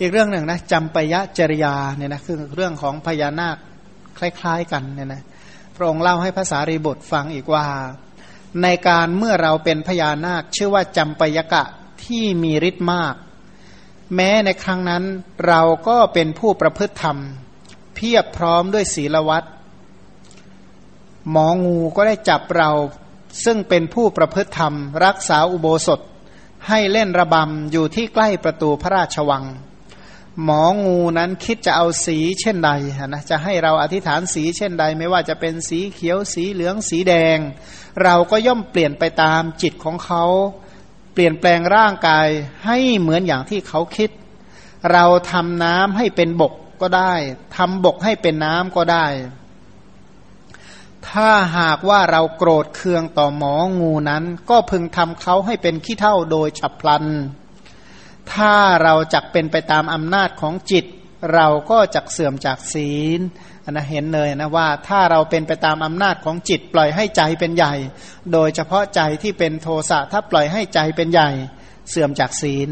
อีกเรื่องหนึ่งนะจำปยะจริยาเนี่ยนะคือเรื่องของพญานาคคล้ายๆกันเนี่ยนะพระองค์เล่าให้ภาษารีบทฟังอีกว่า ในการเมื่อเราเป็นพญานาคชื่อว่าจำปยกะที่มีฤทธิ์มาก แม้ในครั้งนั้นเราก็เป็นผู้ประพฤติธรรม เพียบพร้อมด้วยศีลวัตรหมองูก็ได้จับเราซึ่งเป็นผู้ประพฤติธรรม รักษาอุโบสถ ให้เล่นระบำอยู่ที่ใกล้ประตูพระราชวัง หมองูนั้นคิดจะเอาสีเช่นใดนะจะให้เราอธิษฐานสีเช่นใด ไม่ว่าจะเป็นสีเขียวสีเหลืองสีแดง เราก็ย่อมเปลี่ยนไปตามจิตของเขา เปลี่ยนแปลงร่างกายให้เหมือนอย่างที่เขาคิด เราทำน้ำให้เป็นบกก็ได้ทำบกให้เป็นน้ำก็ได้ ถ้าหากว่าเราโกรธเคืองต่อหมองูนั้น ก็พึงทำเขาให้เป็นขี้เท่าโดยฉับพลัน ถ้าเราจักเป็นไปตามอำนาจของจิต เราก็จักเสื่อมจากศีลนะเห็นเลยนะว่าถ้าเราเป็นไปตามอำนาจของจิต ปล่อยให้ใจเป็นใหญ่ โดยเฉพาะใจที่เป็นโทสะถ้าปล่อยให้ใจเป็นใหญ่ เสื่อมจากศีล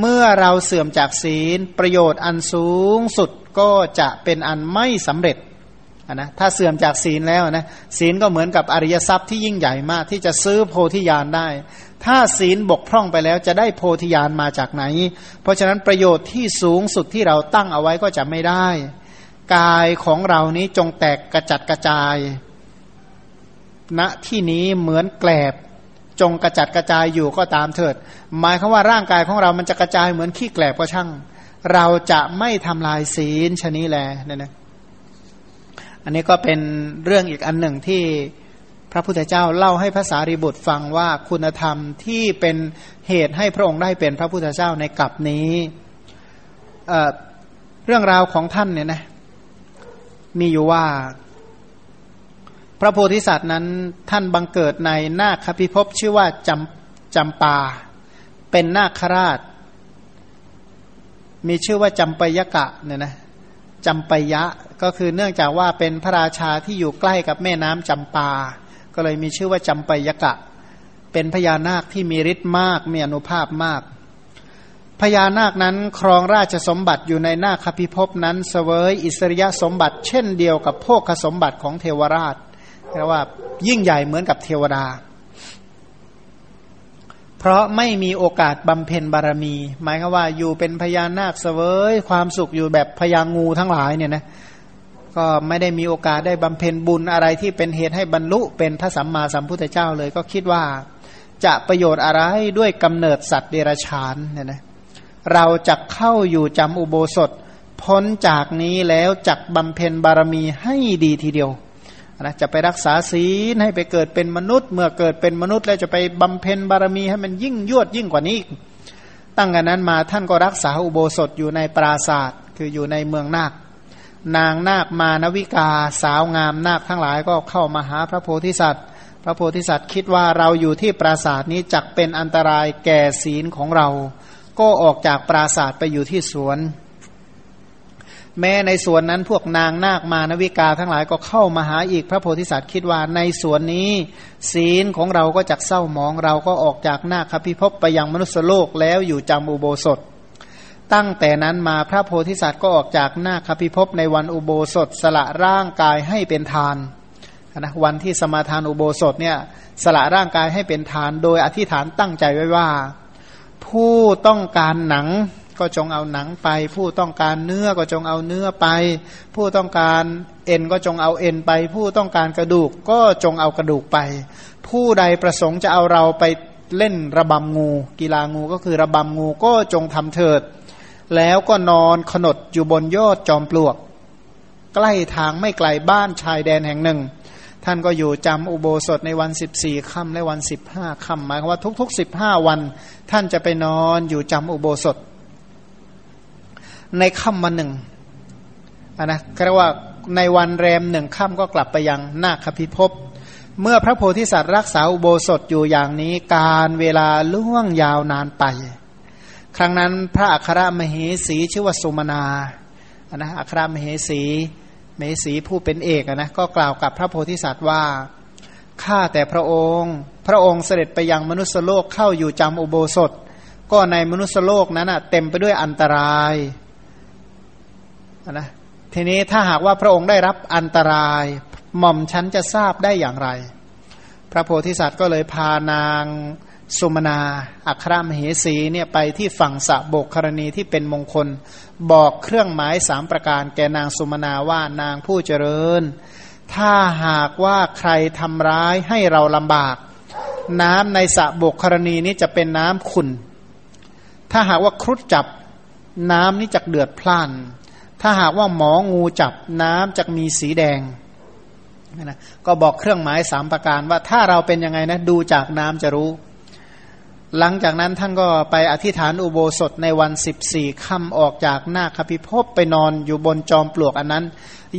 เมื่อเราเสื่อมจากศีล ประโยชน์อันสูงสุดก็จะเป็นอันไม่สำเร็จนะถ้าเสื่อมจากศีลแล้วนะศีลก็เหมือนกับอริยทรัพย์ที่ยิ่งใหญ่มากที่จะซื้อโพธิญาณได้ ถ้าศีลบกพร่องไปแล้วจะได้โพธิญาณมาจากไหน เพราะฉะนั้นประโยชน์ที่สูงสุดที่เราตั้งเอาไว้ก็จะไม่ได้ กายของเรานี้จงแตกกระจัดกระจายณที่นี้เหมือนแกลบ จงกระจัดกระจายอยู่ก็ตามเถิด หมายคือว่าร่างกายของเรามันจะกระจายเหมือนขี้แกลบก็ช่าง เราจะไม่ทำลายศีลชนี้แลเนี่ยนะอันนี้ก็เป็นเรื่องอีกอันหนึ่งที่ พระพุทธเจ้าเล่าให้ภาษารีบุตรฟังว่าคุณธรรมที่เป็นเหตุให้พระองค์ได้เป็นพระพุทธเจ้าในกลับนี้เเรื่องราวของท่านเนี่ยนะมีอยู่ว่า พระโพธิสัตว์นั้นท่านบังเกิดในนาคพิภพชื่อว่าจำจำปา เป็นนาคราช มีชื่อว่าจำปยกะเนี่ยนะจำปยะก็คือเนื่องจากว่าเป็นพระราชาที่อยู่ใกล้กับแม่น้ำจำปา ก็เลยมีชื่อว่าจำปยกะ เป็นพญานาคที่มีฤทธิ์มาก มีอนุภาพมาก พญานาคนั้นครองราชสมบัติอยู่ในนาคพิภพนั้นเสวยอิสริยสมบัติ เช่นเดียวกับโภคสมบัติของเทวราชแปลว่ายิ่งใหญ่เหมือนกับเทวดา เพราะไม่มีโอกาสบำเพ็ญบารมี หมายคือว่าอยู่เป็นพญานาคเสวยความสุขอยู่แบบพญางูทั้งหลายเนี่ยนะ ก็ไม่ได้มีโอกาสได้บำเพ็ญบุญอะไรที่เป็นเหตุให้บรรลุเป็นพระสัมมาสัมพุทธเจ้าเลย ก็คิดว่าจะประโยชน์อะไรด้วยกำเนิดสัตว์เดรัจฉานเนี่ยนะเราจะเข้าอยู่จำอุโบสถ พ้นจากนี้แล้วจักบำเพ็ญบารมีให้ดีทีเดียวนะจะไปรักษาศีลให้ไปเกิดเป็นมนุษย์ เมื่อเกิดเป็นมนุษย์แล้วจะไปบำเพ็ญบารมีให้มันยิ่งยวดยิ่งกว่านี้ ตั้งแต่นั้นมาท่านก็รักษาอุโบสถอยู่ในปราศาสตร์คืออยู่ในเมืองนาค นางนาคมานวิกาสาวงามนาคทั้งหลายก็เข้ามาหาพระโพธิสัตว์ พระโพธิสัตว์คิดว่าเราอยู่ที่ปราสาทนี้จักเป็นอันตรายแก่ศีลของเรา ก็ออกจากปราสาทไปอยู่ที่สวน แม้ในสวนนั้นพวกนางนาคมานวิกาทั้งหลายก็เข้ามาหาอีกพระโพธิสัตว์คิดว่าในสวนนี้ ศีลของเราก็จักเศร้ามองเราก็ออกจากนาคพิภพไปยังมนุษยโลกแล้วอยู่จำอุโบสถ ตั้งแต่นั้นมาพระโพธิสัตว์ก็ออกจากหน้าคพิภพในวันอุโบสถสละร่างกายให้เป็นทานนะวันที่สมาทานอุโบสถเนี่ยสละร่างกายให้เป็นทาน โดยอธิษฐานตั้งใจไว้ว่า ผู้ต้องการหนังก็จงเอาหนังไป ผู้ต้องการเนื้อก็จงเอาเนื้อไป ผู้ต้องการเอ็นก็จงเอาเอ็นไป ผู้ต้องการกระดูกก็จงเอากระดูกไป ผู้ใดประสงค์จะเอาเราไปเล่นระบำงู กีฬางูก็คือระบำงูก็จงทำเถิด แล้วก็นอนขนดอยู่บนยอดจอมปลวก ใกล้ทางไม่ไกลบ้านชายแดนแห่งหนึ่ง ท่านก็อยู่จำอุโบสถในวันสิบสี่ค่ำและวันสิบห้าค่ำหมายความว่าทุกๆสิบห้าวัน ท่านจะไปนอนอยู่จำอุโบสถ ในค่ำวันหนึ่งนนะเรียกว่าในวันแรมหนึ่งค่ำก็กลับไปยังนาคพิภพเมื่อพระโพธิสัตว์รักษาอุโบสถอยู่อย่างนี้การเวลาล่วงยาวนานไป ครั้งนั้นพระอัครมเหสีชื่อว่าสุมาณาอะนะอัครมเหสีมเหสีผู้เป็นเอกนะก็กล่าวกับพระโพธิสัตว์ว่าข้าแต่พระองค์ พระองค์เสด็จไปยังมนุษโลกเข้าอยู่จำอุโบสถ ก็ในมนุษโลกนั้นเต็มไปด้วยอันตรายนะทีนี้ถ้าหากว่าพระองค์ได้รับอันตราย หม่อมฉันจะทราบได้อย่างไร พระโพธิสัตว์ก็เลยพานาง สุมนาอัครมเหสีเนี่ยไปที่ฝั่งสะโบกครณีที่เป็นมงคล บอกเครื่องหมายสามประการแกนางสุมนาว่านางผู้เจริญ ถ้าหากว่าใครทำร้ายให้เราลำบาก น้ำในสะโบกครณีนี้จะเป็นน้ำขุนถ้าหากว่าครุฑจับน้ำนี้จะเดือดพล่าน ถ้าหากว่าหมองูจับน้ำจะมีสีแดงนะก็บอกเครื่องหมายสามประการว่าถ้าเราเป็นยังไงนะดูจากน้ำจะรู้ หลังจากนั้นท่านก็ไปอธิษฐานอุโบสถในวันสิบสี่ค่ำออกจากหน้าคพิภพไปนอนอยู่บนจอมปลวกอันนั้น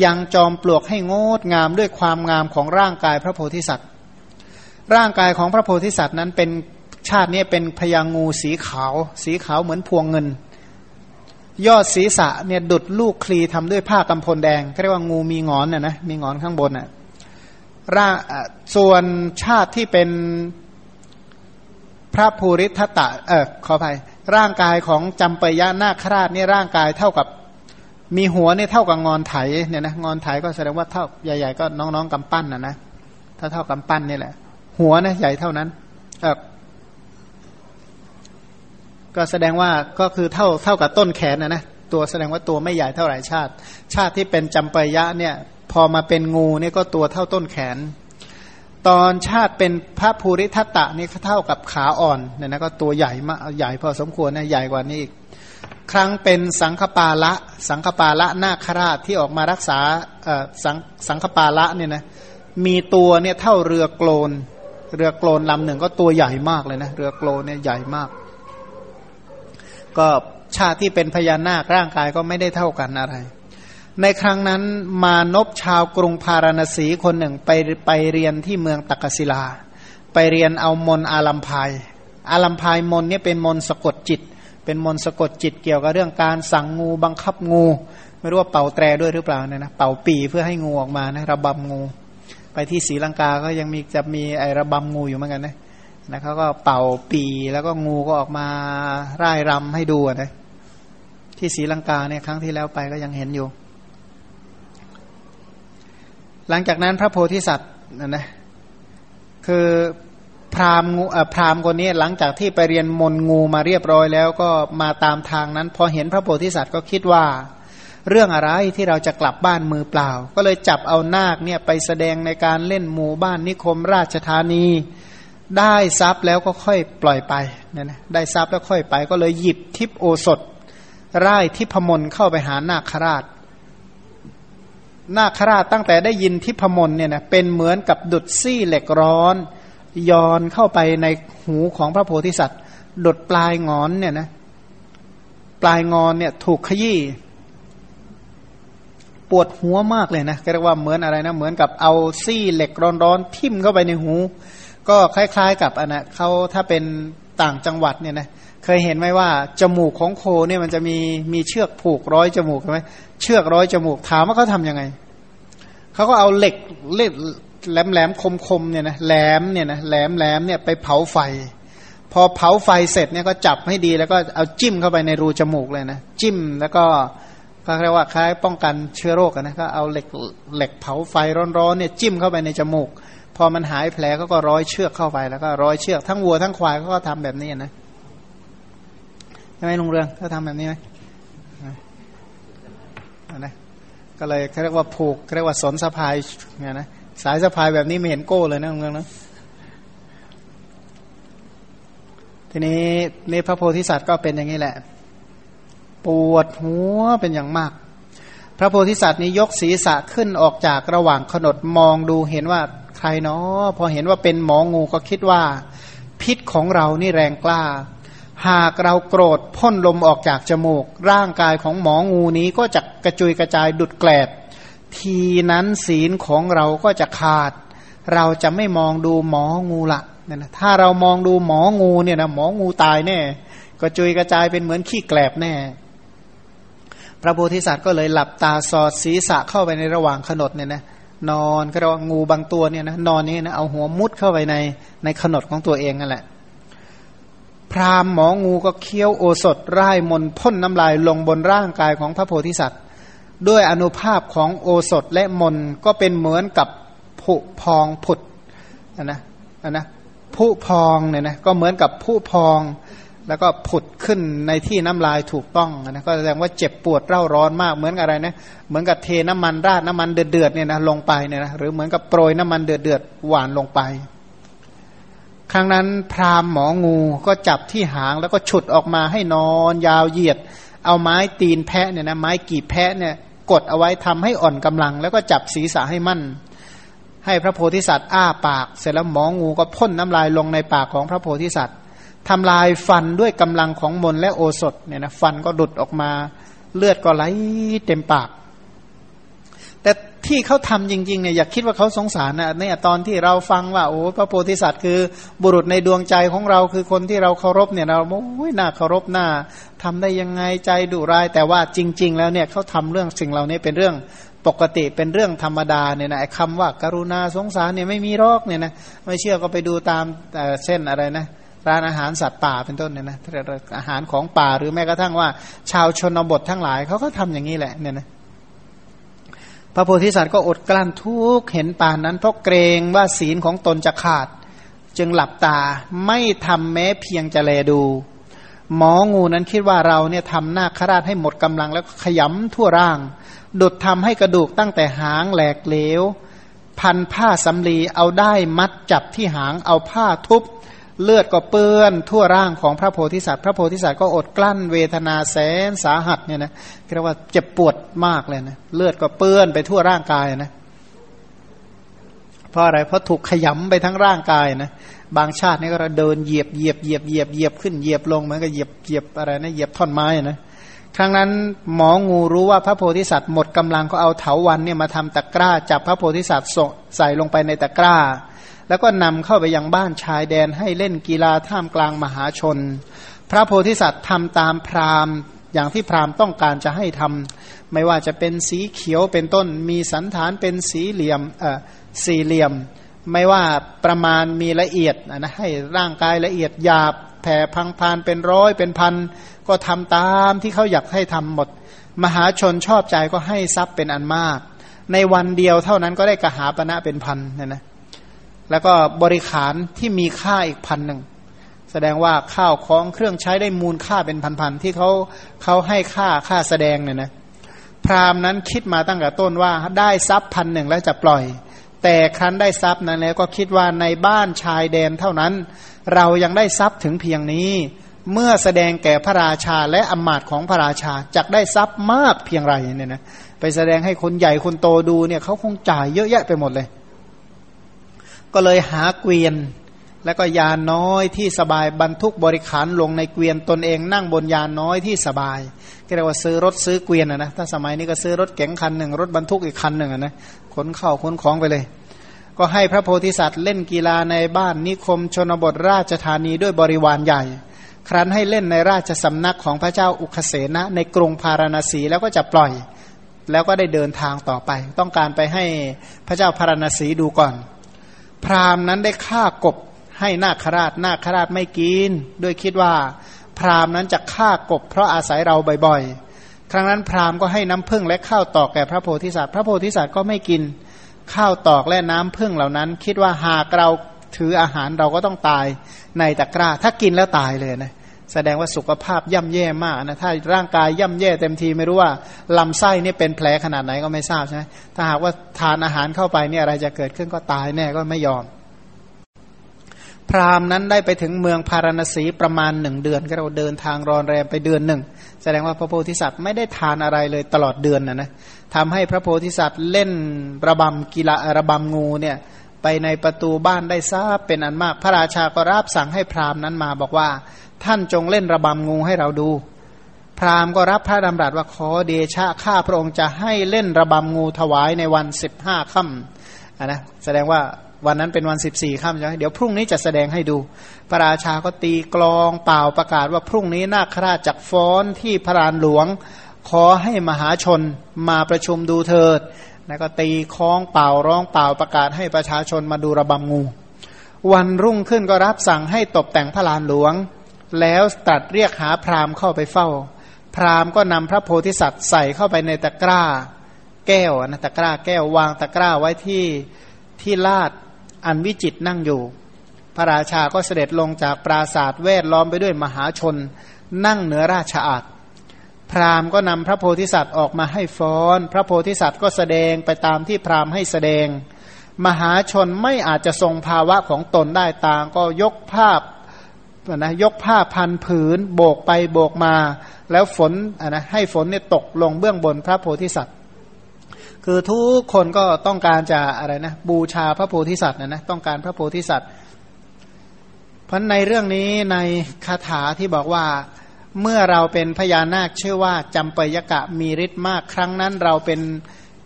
ยังจอมปลวกให้งดงามด้วยความงามของร่างกายพระโพธิสัตว์ ร่างกายของพระโพธิสัตว์นั้นเป็นชาตินี้เป็นพยางงูสีขาว สีขาวเหมือนพวงเงิน ยอดศีรษะเนี่ยดุดลูกคลีทำด้วยผ้ากำพลแดงเรียกว่างูมีงอนน่ะนะมีงอนข้างบนน่ะร่างส่วนชาติที่เป็น พระภูริทัตตะเออขออภัยร่างกายของจำปยะนาคราชนี่ร่างกายเท่ากับมีหัวเนี่ยเท่ากับงอนไถเนี่ยนะงอนไถก็แสดงว่าเท่าใหญ่ๆก็น้องๆกำปั้นนะนะถ้าเท่ากำปั้นนี่แหละ หัวนะใหญ่เท่านั้นเออก็แสดงว่าก็คือเท่าเท่ากับต้นแขนนะนะตัวแสดงว่าตัวไม่ใหญ่เท่าไหร่ชาติ ชาติที่เป็นจำปยะเนี่ย พอมาเป็นงูเนี่ยก็ตัวเท่าต้นแขน ตอนชาติเป็นพระภูริทัตตะนี่เท่ากับขาอ่อนเนี่ยนะก็ตัวใหญ่มากใหญ่พอสมควรนะใหญ่กว่านี้อีกครั้งเป็นสังฆปาละ สังฆปาละนาคราชที่ออกมารักษาสังสังฆปาละเนี่ยนะมีตัวเนี่ยเท่าเรือโกลน เรือโกลนลำหนึ่งก็ตัวใหญ่มากเลยนะเรือโกลนเนี่ยใหญ่มาก ก็ชาติที่เป็นพญานาคร่างกายก็ไม่ได้เท่ากันอะไร ในครั้งนั้นมานพชาวกรุงพาราณสีคนหนึ่งไปไปเรียนที่เมืองตักศิลา ไปเรียนเอามนอาลัมพายอาลัมพายมนเนี่ยเป็นมนสะกดจิต เป็นมนสะกดจิตเกี่ยวกับเรื่องการสั่งงูบังคับงู ไม่รู้ว่าเป่าแตรด้วยหรือเปล่าเนี่ยนะเป่าปีเพื่อให้งูออกมานะระบำงู ไปที่ศรีลังกาก็ยังมีจะมีไอระบำงูอยู่เหมือนกันนะนะเขาก็เป่าปีแล้วก็งูก็ออกมาร่ายรำให้ดูนะที่ศรีลังกาเนี่ยครั้งที่แล้วไปก็ยังเห็นอยู่ หลังจากนั้นพระโพธิสัตว์นะนะคือพราหมณ์พราหมณ์คนนี้หลังจากที่ไปเรียนมนงูมาเรียบร้อยแล้วก็มาตามทางนั้น พอเห็นพระโพธิสัตว์ก็คิดว่า เรื่องอะไรที่เราจะกลับบ้านมือเปล่า ก็เลยจับเอานาคเนี่ยไปแสดงในการเล่นหมู่บ้านนิคมราชธานี ได้ทรัพย์แล้วก็ค่อยปล่อยไปเนี่ยนะได้ทรัพย์แล้วค่อยไป ก็เลยหยิบทิพโอสถไร่ทิพมนเข้าไปหานาคราช นาคราชตั้งแต่ได้ยินทิพมนเนี่ยนะเป็นเหมือนกับดุดซี่เหล็กร้อนย้อนเข้าไปในหูของพระโพธิสัตว์ดุดปลายงอนเนี่ยนะปลายงอนเนี่ยถูกขยี้ปวดหัวมากเลยนะเรียกว่าเหมือนอะไรนะ เหมือนกับเอาซี่เหล็กร้อนๆทิ่มเข้าไปในหู ก็คล้าย ๆ กับอันนะเขาถ้าเป็นต่างจังหวัดเนี่ยนะเคยเห็นไหมว่า จมูกของโคเนี่ยมันจะมีมีเชือกผูกร้อยจมูกใช่ไหมเชือกร้อยจมูกถามว่าเขาทำยังไงเขาก็เอาเหล็กเล็กแหลมแหลมคมคมเนี่ยนะแหลมเนี่ยนะแหลมแหลมเนี่ยไปเผาไฟ พอเผาไฟเสร็จเนี่ยก็จับให้ดีแล้วก็เอาจิ้มเข้าไปในรูจมูกเลยนะจิ้มแล้วก็ก็เรียกว่าคล้ายป้องกันเชื้อโรคนะก็เอาเหล็กเหล็กเผาไฟร้อนๆเนี่ยจิ้มเข้าไปในจมูก พอมันหายแผลก็ก็ร้อยเชือกเข้าไปแล้วก็ร้อยเชือกทั้งวัวทั้งควายก็ทำแบบนี้นะ ช่ไหมลุงเรืองเขาทำแบบนี้ไหมนะก็เลยเขาเรียกว่าผูกเรียกว่าสนสะพายเนี่ยนะสายสะพายแบบนี้ไม่เห็นโก้เลยนะลุงเรืองนะทีนี้นี่พระโพธิสัตว์ก็เป็นอย่างนี้แหละ ปวดหัวเป็นอย่างมาก พระโพธิสัตว์นี้ยกศีรษะขึ้นออกจากระหว่างขนดมองดูเห็นว่าใครเนาะพอเห็นว่าเป็นหมองูก็คิดว่า พิษของเรานี่แรงกล้า หากเราโกรธพ่นลมออกจากจมูก ร่างกายของหมองูนี้ก็จะกระจุยกระจายดุดแกลบ ทีนั้นศีลของเราก็จะขาด เราจะไม่มองดูหมองูละเนี่ยนะถ้าเรามองดูหมองูเนี่ยนะหมองูตายแน่ก็จุยกระจายเป็นเหมือนขี้แกลบแน่ พระโพธิสัตว์ก็เลยหลับตาสอดศีรษะเข้าไปในระหว่างขนดเนี่ยนะนอนก็เรียกว่างูบางตัวเนี่ยนะนอนนี่นะเอาหัวมุดเข้าไปในในขนดของตัวเองนั่นแหละ พรามหมองูก็เคี้ยวโอสถร่ายมนพ่นน้ำลายลงบนร่างกายของพระโพธิสัตว์ ด้วยอนุภาพของโอสถและมนก็เป็นเหมือนกับผุพองผุดนะนะผู้พองเนี่ยนะก็เหมือนกับผู้พอง แล้วก็ผุดขึ้นในที่น้ำลายถูกต้องนะก็แสดงว่าเจ็บปวดเร่าร้อนมากเหมือนอะไรนะเหมือนกับเทน้ำมันราดน้ำมันเดือดๆเนี่ยนะลงไปเนี่ยนะหรือเหมือนกับโปรยน้ำมันเดือดๆหวานลงไป ครั้งนั้นพราหมณ์หมองูก็จับที่หางแล้วก็ฉุดออกมาให้นอนยาวเหยียด เอาไม้ตีนแพะเนี่ยนะไม้กีบแพะเนี่ยกดเอาไว้ทำให้อ่อนกำลัง แล้วก็จับศีรษะให้มั่น ให้พระโพธิสัตว์อ้าปาก เสร็จแล้วหมองูก็พ่นน้ำลายลงในปากของพระโพธิสัตว์ทำลายฟันด้วยกำลังของมนและโอสถเนี่ยนะฟันก็ดุดออกมา เลือดก็ไหลเต็มปาก แต่ที่เขาทำจริงๆเนี่ยอย่าคิดว่าเขาสงสารนะเนี่ยตอนที่เราฟังว่าโอ้พระโพธิสัตว์คือบุรุษในดวงใจของเราคือคนที่เราเคารพเนี่ยเราโอ้ยน่าเคารพน่าทำได้ยังไงใจดุร้าย แต่ว่าจริง ๆ แล้วเนี่ยเขาทำเรื่องสิ่งเหล่านี้เป็นเรื่องปกติเป็นเรื่องธรรมดาเนี่ยนะคำว่าการุณาสงสารเนี่ยไม่มีรอกเนี่ยนะไม่เชื่อก็ไปดูตามเส้นอะไรนะร้านอาหารสัตว์ป่าเป็นต้นเนี่ยนะอาหารของป่าหรือแม้กระทั่งว่า ชาวชนบททั้งหลายเขาก็ทำอย่างนี้แหละเนี่ยนะ พระโพธิสัตว์ก็อดกลั้นทุกเห็นป่านนั้น เพราะเกรงว่าศีลของตนจะขาด จึงหลับตาไม่ทำแม้เพียงจะแลดู หมองูนั้นคิดว่าเราเนี่ยทำหน้าคราดให้หมดกำลังแล้วขยำทั่วร่าง ดุดทำให้กระดูกตั้งแต่หางแหลกเหลว พันผ้าสำลีเอาได้มัดจับที่หางเอาผ้าทุบ เลือดก็เปื้อนทั่วร่างของพระโพธิสัตว์ พระโพธิสัตว์ก็อดกลั้นเวทนาแสนสาหัสเนี่ยนะเรียกว่าเจ็บปวดมากเลยนะเลือดก็เปื้อนไปทั่วร่างกายนะเพราะอะไรเพราะถูกขยำไปทั้งร่างกายนะบางชาตินี่ก็เดินเหยียบเหยียบเหยียบเหยียบเหยียบขึ้นเหยียบลงเหมือนกับเหยียบเหยียบอะไรนะเหยียบท่อนไม้นะครั้งนั้นหมองูรู้ว่าพระโพธิสัตว์หมดกำลังก็เอาเถาวันเนี่ยมาทำตะกร้าจับพระโพธิสัตว์ใส่ลงไปในตะกร้า แล้วก็นำเข้าไปยังบ้านชายแดนให้เล่นกีฬาท่ามกลางมหาชน พระโพธิสัตว์ทำตามพราหมณ์ อย่างที่พราหมณ์ต้องการจะให้ทำไม่ว่าจะเป็นสีเขียวเป็นต้นมีสันฐานเป็นสีเหลี่ยมเอ่อสี่เหลี่ยม ไม่ว่าประมาณมีละเอียดนะให้ร่างกายละเอียดหยาบแผ่พังพานเป็นร้อยเป็นพัน ก็ทำตามที่เขาอยากให้ทำหมด มหาชนชอบใจก็ให้ทรัพย์เป็นอันมาก ในวันเดียวเท่านั้นก็ได้กระหาปณะเป็นพันเนี่ยนะ แล้วก็บริขารที่มีค่าอีกพันหนึ่งแสดงว่าข้าวของเครื่องใช้ได้มูลค่าเป็นพันๆที่เขาเขาให้ค่าค่าแสดงเนี่ยนะพราหมณ์นั้นคิดมาตั้งแต่ต้นว่าได้ทรัพย์พันหนึ่งแล้วจะปล่อย แต่ครั้นได้ทรัพย์นั้นแล้วก็คิดว่าในบ้านชายแดนเท่านั้น เรายังได้ทรัพย์ถึงเพียงนี้ เมื่อแสดงแก่พระราชาและอมาตของพระราชาจักได้ทรัพย์มากเพียงไรเนี่ยนะไปแสดงให้คนใหญ่คนโตดูเนี่ยเขาคงจ่ายเยอะแยะไปหมดเลย ก็เลยหาเกวียน แล้วก็ยานน้อยที่สบายบรรทุกบริขารลงในเกวียนตนเองนั่งบนยานน้อยที่สบายก็เรียกว่าซื้อรถซื้อเกวียนนะถ้าสมัยนี้ก็ซื้อรถเก๋งคันหนึ่งรถบรรทุกอีกคันหนึ่งนะขนเข้าขนของไปเลย ก็ให้พระโพธิสัตว์เล่นกีฬาในบ้านนิคมชนบทราชธานีด้วยบริวารใหญ่ ครั้นให้เล่นในราชสำนักของพระเจ้าอุคเสนะในกรุงพาราณสีแล้วก็จะปล่อย แล้วก็ได้เดินทางต่อไป ต้องการไปให้พระเจ้าพาราณสีดูก่อน พราหมณ์นั้นได้ฆ่ากบให้นาคราชนาคราชไม่กินด้วยคิดว่า พราหมณ์นั้นจะฆ่ากบ เพราะอาศัยเราบ่อยๆ ครั้งนั้นพราหมณ์ก็ให้น้ำพึ่งและข้าวตอกแก่พระโพธิสัตว์ พระโพธิสัตว์ก็ไม่กินข้าวตอกและน้ำพึ่งเหล่านั้น คิดว่าหากเราถืออาหารเราก็ต้องตายในตะกร้า ถ้ากินแล้วตายเลยนะ แสดงว่าสุขภาพย่ำแย่มากนะถ้าร่างกายย่ำแย่เต็มทีไม่รู้ว่าลำไส้นี่เป็นแผลขนาดไหนก็ไม่ทราบใช่ไหมถ้าหากว่าทานอาหารเข้าไปเนี่ยอะไรจะเกิดขึ้นก็ตายแน่ก็ไม่ยอม พราหมณ์นั้นได้ไปถึงเมืองพาราณสีประมาณหนึ่งเดือน ก็เราเดินทางรอนแรมไปเดือนหนึ่งแสดงว่าพระโพธิสัตว์ไม่ได้ทานอะไรเลยตลอดเดือนนะนะทำให้พระโพธิสัตว์เล่นระบำกีฬาระบำงูเนี่ยไปในประตูบ้านได้ทราบเป็นอันมาก พระราชาก็รับสั่งให้พราหมณ์นั้นมาบอกว่า ท่านจงเล่นระบำงูให้เราดู พราหมณ์ก็รับพระดำรัสว่าขอเดชะข้าพระองค์จะให้เล่นระบำงูถวายในวันสิบห้าค่ำนะแสดงว่าวันนั้นเป็นวันสิบสี่ค่ำใช่ไหมเดี๋ยวพรุ่งนี้จะแสดงให้ดู พระราชาก็ตีกลองเป่าประกาศว่าพรุ่งนี้นาคราชจักฟ้อนที่พระรานหลวง ขอให้มหาชนมาประชุมดูเถิดแล้วก็ตีคล้องเป่าร้องเป่าประกาศให้ประชาชนมาดูระบำงู วันรุ่งขึ้นก็รับสั่งให้ตกแต่งพระลานหลวง แล้วตัดเรียกหาพราหมณ์เข้าไปเฝ้า พราหมณ์ก็นำพระโพธิสัตว์ใส่เข้าไปในตะกร้า แก้วนะตะกร้าแก้ววางตะกร้าไว้ที่ที่ลาดอันวิจิตนั่งอยู่ พระราชาก็เสด็จลงจากปราศาสตร์แวดล้อมไปด้วยมหาชน นั่งเหนือราชอาณพราหมณ์ก็นำพระโพธิสัตว์ออกมาให้ฟ้อน พระโพธิสัตว์ก็แสดงไปตามที่พราหมณ์ให้แสดง มหาชนไม่อาจจะทรงภาวะของตนได้ต่างก็ยกภาพ นะยกผ้าพันผืน โบกไปโบกมา แล้วฝนนะให้ฝนเนี่ยตกลงเบื้องบนพระโพธิสัตว์ คือทุกคนก็ต้องการจะอะไรนะบูชาพระโพธิสัตว์นะนะต้องการพระโพธิสัตว์ เพราะในเรื่องนี้ในคาถาที่บอกว่าเมื่อเราเป็นพญานาคเชื่อว่าจำปยกะมีฤทธิ์มาก ครั้งนั้นเราเป็น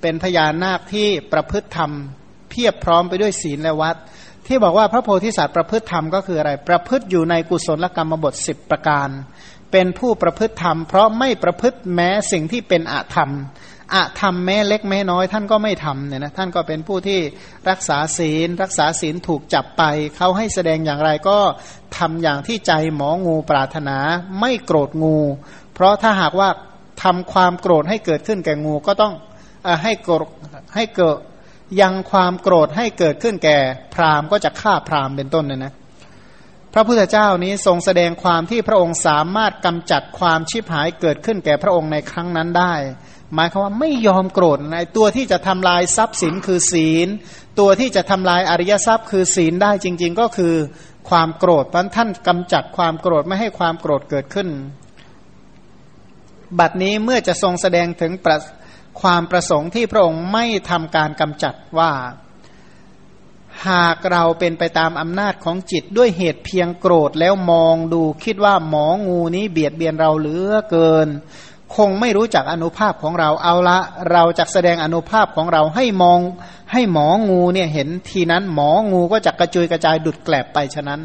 เป็นพญานาคที่ประพฤติธรรม เพียบพร้อมไปด้วยศีลและวัด ที่บอกว่าพระโพธิสัตว์ประพฤติธรรมก็คืออะไร ประพฤติอยู่ในกุศลกรรมบทสิบประการ เป็นผู้ประพฤติธรรม เพราะไม่ประพฤติแม้สิ่งที่เป็นอธรรมอะทำแม้เล็กแม้น้อยท่านก็ไม่ทำเนี่ยนะท่านก็เป็นผู้ที่รักษาศีล รักษาศีลถูกจับไป เขาให้แสดงอย่างไรก็ทำอย่างที่ใจหมองูปรารถนาไม่โกรธงู เพราะถ้าหากว่าทำความโกรธให้เกิดขึ้นแก่งูก็ต้องอให้โกรธให้เกิด ยังความโกรธให้เกิดขึ้นแก่ พราหมณ์ก็จะฆ่าพราหมณ์เป็นต้นเนี่ยนะพระพุทธเจ้านี้ทรงแสดงความที่พระองค์สามารถกำจัดความชิบหายเกิดขึ้นแก่พระองค์ในครั้งนั้นได้ หมายความว่าไม่ยอมโกรธในตัวที่จะทำลายทรัพย์สินคือศีล ตัวที่จะทำลายอริยทรัพย์คือศีลได้จริง ๆ ก็คือความโกรธเพันท่านกำจัดความโกรธไม่ให้ความโกรธเกิดขึ้น บัดนี้เมื่อจะทรงแสดงถึงประ ความประสงค์ที่พระองค์ไม่ทำการกำจัดว่า หากเราเป็นไปตามอำนาจของจิตด้วยเหตุเพียงโกรธแล้วมองดูคิดว่าหมองูนี้เบียดเบียนเราเหลือเกิน คงไม่รู้จักอนุภาพของเราเอาละ เราจะแสดงอนุภาพของเราให้มองให้หมองูเนี่ยเห็นทีนั้นหมองูก็จะกระจุยกระจายดุดแกลบไปฉะนั้น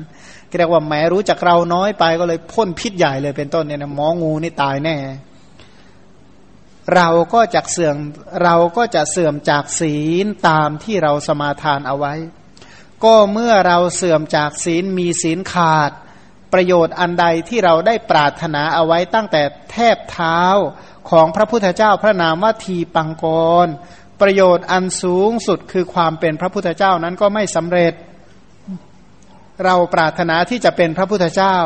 เรียกว่าแม้รู้จักเราน้อยไปก็เลยพ่นพิษใหญ่เลยเป็นต้นเนี่ยนะหมองูนี่ตายแน่ เราก็จะเสื่อมเราก็จะเสื่อมจากศีลตามที่เราสมาทานเอาไว้ ก็เมื่อเราเสื่อมจากศีลมีศีลขาด ประโยชน์อันใดที่เราได้ปรารถนาเอาไว้ตั้งแต่แทบเท้าของพระพุทธเจ้าพระนามว่าทีปังกร ประโยชน์อันสูงสุดคือความเป็นพระพุทธเจ้านั้นก็ไม่สำเร็จ เราปรารถนาที่จะเป็นพระพุทธเจ้า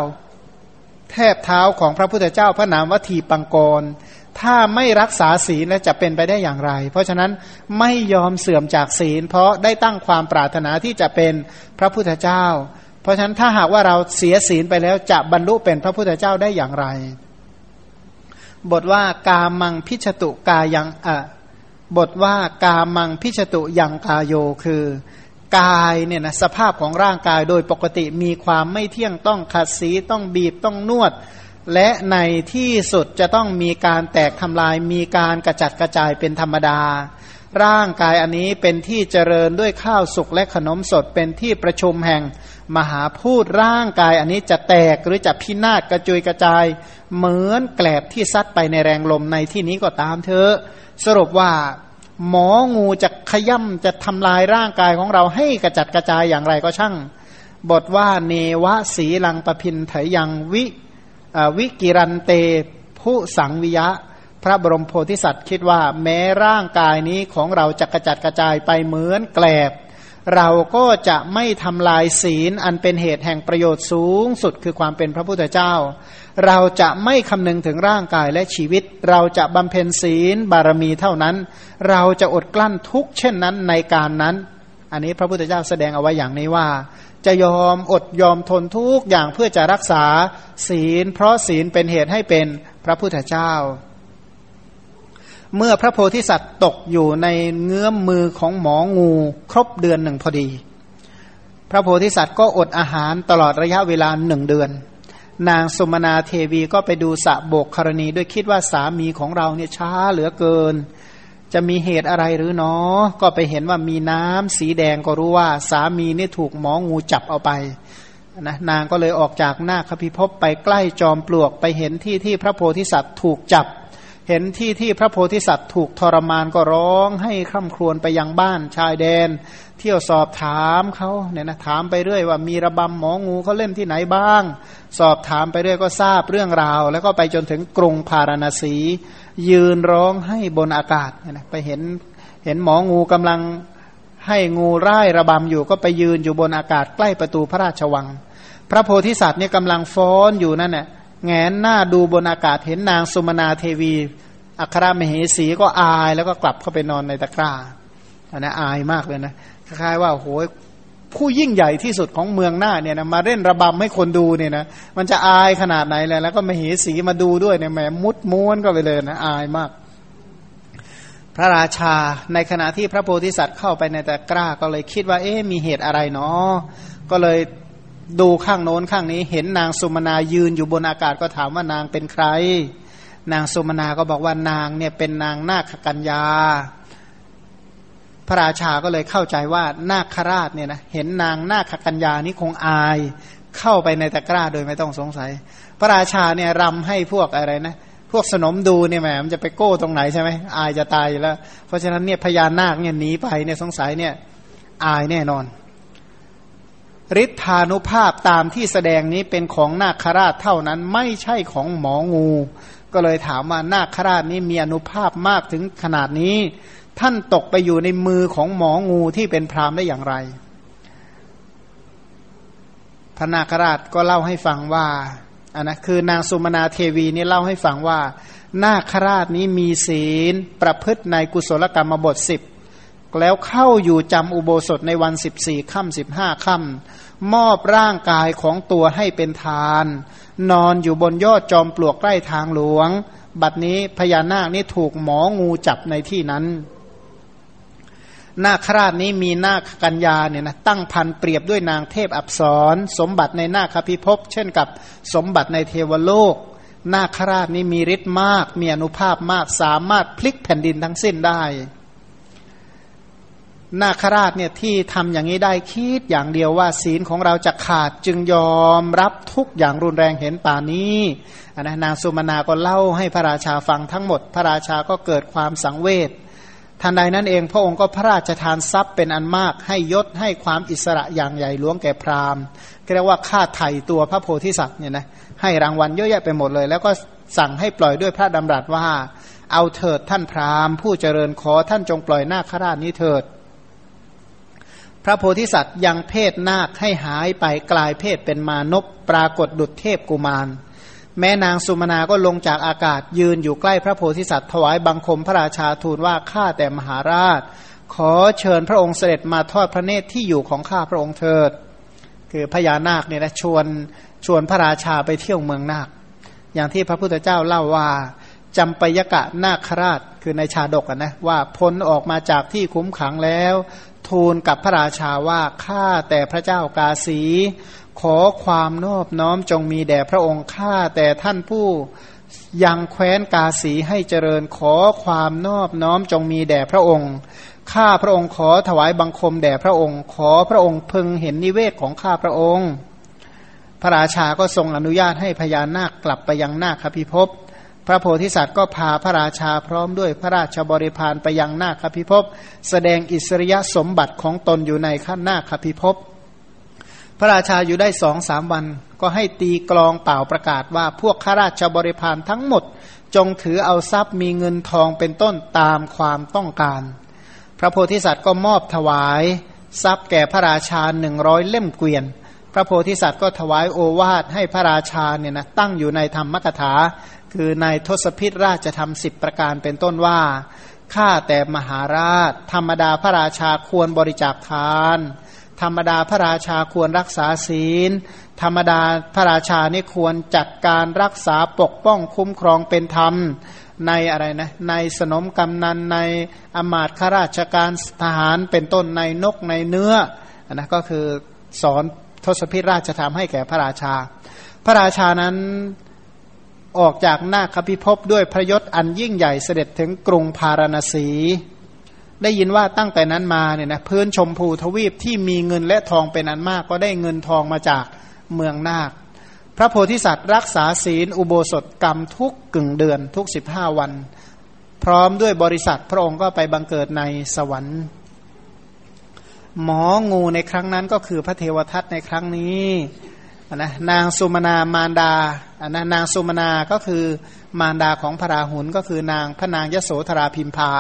แทบเท้าของพระพุทธเจ้าพระนามวัตถีปังกร ถ้าไม่รักษาศีลแล้วจะเป็นไปได้อย่างไร เพราะฉะนั้นไม่ยอมเสื่อมจากศีล เพราะได้ตั้งความปรารถนาที่จะเป็นพระพุทธเจ้า เพราะฉะนั้นถ้าหากว่าเราเสียศีลไปแล้วจะบรรลุเป็นพระพุทธเจ้าได้อย่างไร บทว่ากามังพิชตุกายังอะบทว่ากามังพิชตุยังกาโยคือกายเนี่ยนะสภาพของร่างกายโดยปกติมีความไม่เที่ยงต้องขัดสีต้องบีบต้องนวด และในที่สุดจะต้องมีการแตกทำลายมีการกระจัดกระจายเป็นธรรมดา ร่างกายอันนี้เป็นที่เจริญด้วยข้าวสุกและขนมสดเป็นที่ประชุมแห่งมหาพูดร่างกายอันนี้จะแตกหรือจะพินาศกระจุยกระจาย เหมือนแกลบที่ซัดไปในแรงลมในที่นี้ก็ตามเถอะสรุปว่า หมองูจะขย่ำจะทำลายร่างกายของเราให้กระจัดกระจายอย่างไรก็ช่าง บทว่าเนวะสีลังประพินเถยังวิ วิกิรันเตผู้สังวิยะ พระบรมโพธิสัตว์คิดว่า แม้ร่างกายนี้ของเราจะกระจัดกระจายไปเหมือนแกลบ เราก็จะไม่ทำลายศีลอันเป็นเหตุแห่งประโยชน์สูงสุดคือความเป็นพระพุทธเจ้า เราจะไม่คำนึงถึงร่างกายและชีวิต เราจะบำเพ็ญศีลบารมีเท่านั้น เราจะอดกลั้นทุกเช่นนั้นในการนั้น อันนี้พระพุทธเจ้าแสดงเอาไว้อย่างนี้ว่า จะยอมอดยอมทนทุกอย่างเพื่อจะรักษาศีล เพราะศีลเป็นเหตุให้เป็นพระพุทธเจ้า เมื่อพระโพธิสัตว์ตกอยู่ในเงื้อมมือของหมองู ครบเดือนหนึ่งพอดี พระโพธิสัตว์ก็อดอาหารตลอดระยะเวลาหนึ่งเดือน นางสมนาเทวีก็ไปดูสะโบกครณีด้วยคิดว่าสามีของเราเนี่ยช้าเหลือเกิน จะมีเหตุอะไรหรือเนาะก็ไปเห็นว่ามีน้ำสีแดงก็รู้ว่า สามีนี่ถูกหมองูจับเอาไปนะนางก็เลยออกจากหน้าคพิภพไปใกล้จอมปลวกไปเห็นที่ที่พระโพธิสัตว์ถูกจับ เห็นที่ที่พระโพธิสัตว์ถูกทรมานก็ร้องให้คร่ำครวญไปยังบ้านชายแดน เที่ยวสอบถามเขาเนี่ยนะถามไปเรื่อยว่ามีระบำหมองูเขาเล่นที่ไหนบ้าง สอบถามไปเรื่อยก็ทราบเรื่องราว แล้วก็ไปจนถึงกรุงพาราณสี ยืนร้องให้บนอากาศเนี่ยนะไปเห็นเห็นหมองูกำลังให้งูร่ายระบำอยู่ก็ไปยืนอยู่บนอากาศใกล้ประตูพระราชวัง พระโพธิสัตว์เนี่ยกำลังฟ้อนอยู่นั่นแหละแงนหน้าดูบนอากาศเห็นนางสุมนาเทวี อัครมเหสีก็อายแล้วก็กลับเข้าไปนอนในตะกร้าอันนี้อายมากเลยนะคล้ายๆว่าโหย ผู้ยิ่งใหญ่ที่สุดของเมืองหน้าเนี่ยนะมาเล่นระบำให้คนดูเนี่ยนะมันจะอายขนาดไหนเลยแล้วก็มาเหสีมาดูด้วยเนี่ยแหมมุดม้วนก็ไปเลยนะอายมาก พระราชาในขณะที่พระโพธิสัตว์เข้าไปในตะกร้าก็เลยคิดว่า เอ๊ะมีเหตุอะไรเนาะก็เลยดูข้างโน้นข้างนี้ เห็นนางสุมนายืนอยู่บนอากาศก็ถามว่านางเป็นใคร นางสุมนาก็บอกว่านางเนี่ยเป็นนางนาคกัญญา พระราชาก็เลยเข้าใจว่านาคราชเนี่ยนะเห็นนางนาคกัญญานี้คงอาย เข้าไปในตะกร้าโดยไม่ต้องสงสัย พระราชาเนี่ยรำให้พวกอะไรนะพวกสนมดูเนี่ยแหมมันจะไปโก้ตรงไหนใช่ไหมอายจะตายอยู่แล้ว เพราะฉะนั้นเนี่ยพญานาคเนี่ยหนีไปเนี่ยสงสัยเนี่ยอายแน่นอนฤทธานุภาพตามที่แสดงนี้เป็นของนาคราชเท่านั้นไม่ใช่ของหมองู ก็เลยถามว่านาคราชนี้มีอนุภาพมากถึงขนาดนี้ ท่านตกไปอยู่ในมือของหมองูที่เป็นพรามได้อย่างไร พระนาคราชก็เล่าให้ฟังว่าอันนะคือนางสุมนาเทวีนี่เล่าให้ฟังว่า นาคราชนี้มีศีลประพฤติในกุศลกรรมบทสิบแล้วเข้าอยู่จำอุโบสถในวันสิบสี่ค่ำสิบห้าค่ำมอบร่างกายของตัวให้เป็นทาน นอนอยู่บนยอดจอมปลวกใกล้ทางหลวง บัดนี้พญานาคนี้ถูกหมองูจับในที่นั้น นาคราชนี้มีนาคกัญญาเนี่ยนะตั้งพันเปรียบด้วยนางเทพอับสรสมบัติในนาคพิภพเช่นกับสมบัติในเทวโลก นาคราชนี้มีฤทธิ์มาก มีอนุภาพมากสามารถพลิกแผ่นดินทั้งสิ้นได้ นาคราชเนี่ยที่ทำอย่างนี้ได้คิดอย่างเดียวว่าศีลของเราจะขาดจึงยอมรับทุกอย่างรุนแรงเห็นป่านี้นนะนางสุมาณาก็เล่าให้พระราชาฟังทั้งหมด พระราชาก็เกิดความสังเวช ทันใดนั้นเองพระองค์ก็พระราชทานทรัพย์เป็นอันมากให้ยศให้ความอิสระอย่างใหญ่หลวงแก่พราหมณ์เรียกว่าค่าไถ่ตัวพระโพธิสัตว์เนี่ยนะให้รางวัลเยอะแยะไปหมดเลย แล้วก็สั่งให้ปล่อยด้วยพระดำรัสว่า เอาเถิดท่านพราหมณ์ ผู้เจริญขอท่านจงปล่อยหน้าคราชนี้เถิด พระโพธิสัตว์ยังเพศนาคให้หายไปกลายเพศเป็นมานพปรากฏดุจเทพกุมาร แม่นางสุมาณาก็ลงจากอากาศยืนอยู่ใกล้พระโพธิสัตว์ถวายบังคมพระราชาทูลว่าข้าแต่มหาราช ขอเชิญพระองค์เสด็จมาทอดพระเนตรที่อยู่ของข้าพระองค์เถิด คือพญานาคเนี่ยนะชวนชวนพระราชาไปเที่ยวเมืองนาค อย่างที่พระพุทธเจ้าเล่าว่าจำปยกะนาคราชคือในชาดกนะว่าพ้นออกมาจากที่คุ้มขังแล้ว ทูลกับพระราชาว่าข้าแต่พระเจ้ากาสี ขอความนอบน้อมจงมีแด่พระองค์ข้าแต่ท่านผู้ยังแคว้นกาสีให้เจริญขอความนอบน้อมจงมีแด่พระองค์ข้าพระองค์ขอถวายบังคมแด่พระองค์ ขอพระองค์พึงเห็นนิเวศของข้าพระองค์ พระราชาก็ทรงอนุญาตให้พญานาคกลับไปยังนาคพิภพพระโพธิสัตว์ก็พาพระราชาพร้อมด้วยพระราชบริพารไปยังนาคพิภพแสดงอิสริยสมบัติของตนอยู่ในข้านาคพิภพ พระราชาอยู่ได้สองสามวัน ก็ให้ตีกลองเป่าประกาศว่าพวกข้าราชบริพารทั้งหมด จงถือเอาทรัพย์มีเงินทองเป็นต้นตามความต้องการ พระโพธิสัตว์ก็มอบถวาย ทรัพย์แก่พระราชาหนึ่งร้อยเล่มเกวียน พระโพธิสัตว์ก็ถวายโอวาทให้พระราชาเนี่ยนะตั้งอยู่ในธรรมกถา คือในทศพิธราชธรรมสิบประการเป็นต้นว่าข้าแต่มหาราช ธรรมดาพระราชาควรบริจาคทาน ธรรมดาพระราชาควรรักษาศีล ธรรมดาพระราชานี่ควรจัดการรักษาปกป้องคุ้มครองเป็นธรรมในอะไรนะในสนมกำนันในอมาตข้าราชการทหารเป็นต้นในนกในเนื้อนะก็คือสอนทศพิราชธรรมให้แก่พระราชา พระราชานั้นออกจากนาคพิภพด้วยพระยศอันยิ่งใหญ่เสด็จถึงกรุงพาราณสี ได้ยินว่าตั้งแต่นั้นมาเนี่ยนะพื้นชมพูทวีปที่มีเงินและทองเป็นอันมาก ก็ได้เงินทองมาจากเมืองนาค พระโพธิสัตว์รักษาศีลอุโบสถกรรมทุกกึ่งเดือนทุกสิบห้าวัน พร้อมด้วยบริษัทพระองค์ก็ไปบังเกิดในสวรรค์ หมองูในครั้งนั้นก็คือพระเทวทัตในครั้งนี้นะนางสุมนามารดาอันนะนางสุมนาก็คือมารดาของพระราหุลก็คือนางพระนางยโสธราพิมพา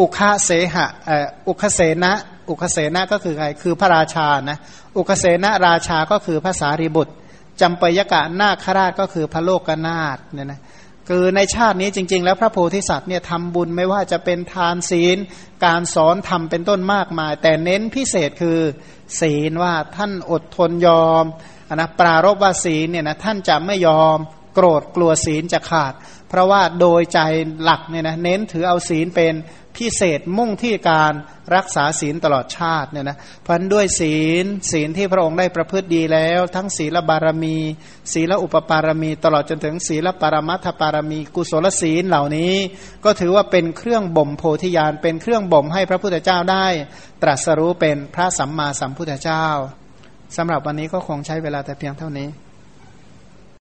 อุคเสหะอุคเสนะอุคเสนะก็คือใครคือพระราชานะอุคเสนะราชาก็คือภาษารีบุตรจำปยกะนาคราชก็คือพระโลกนาถเนี่ยนะคือในชาตินี้จริง ๆ แล้วพระโพธิสัตว์เนี่ยทำบุญไม่ว่าจะเป็นทานศีล การสอนทำเป็นต้นมากมาย แต่เน้นพิเศษคือศีลว่าท่านอดทนยอมนะปรารบว่าศีลเนี่ยนะท่านจะไม่ยอมโกรธกลัวศีลจะขาด เพราะว่าโดยใจหลักเนี่ยนะเน้นถือเอาศีลเป็น พิเศษมุ่งที่การรักษาศีลตลอดชาติเนี่ยนะพันด้วยศีลศีลที่พระองค์ได้ประพฤติดีแล้ว ทั้งศีลบารมี ศีลอุปปารมี ตลอดจนถึงศีลปรมัตถปารมี กุศลศีลเหล่านี้ ก็ถือว่าเป็นเครื่องบ่มโพธิญาณเป็นเครื่องบ่มให้พระพุทธเจ้าได้ ตรัสรู้เป็นพระสัมมาสัมพุทธเจ้าสำหรับวันนี้ก็คงใช้เวลาแต่เพียงเท่านี้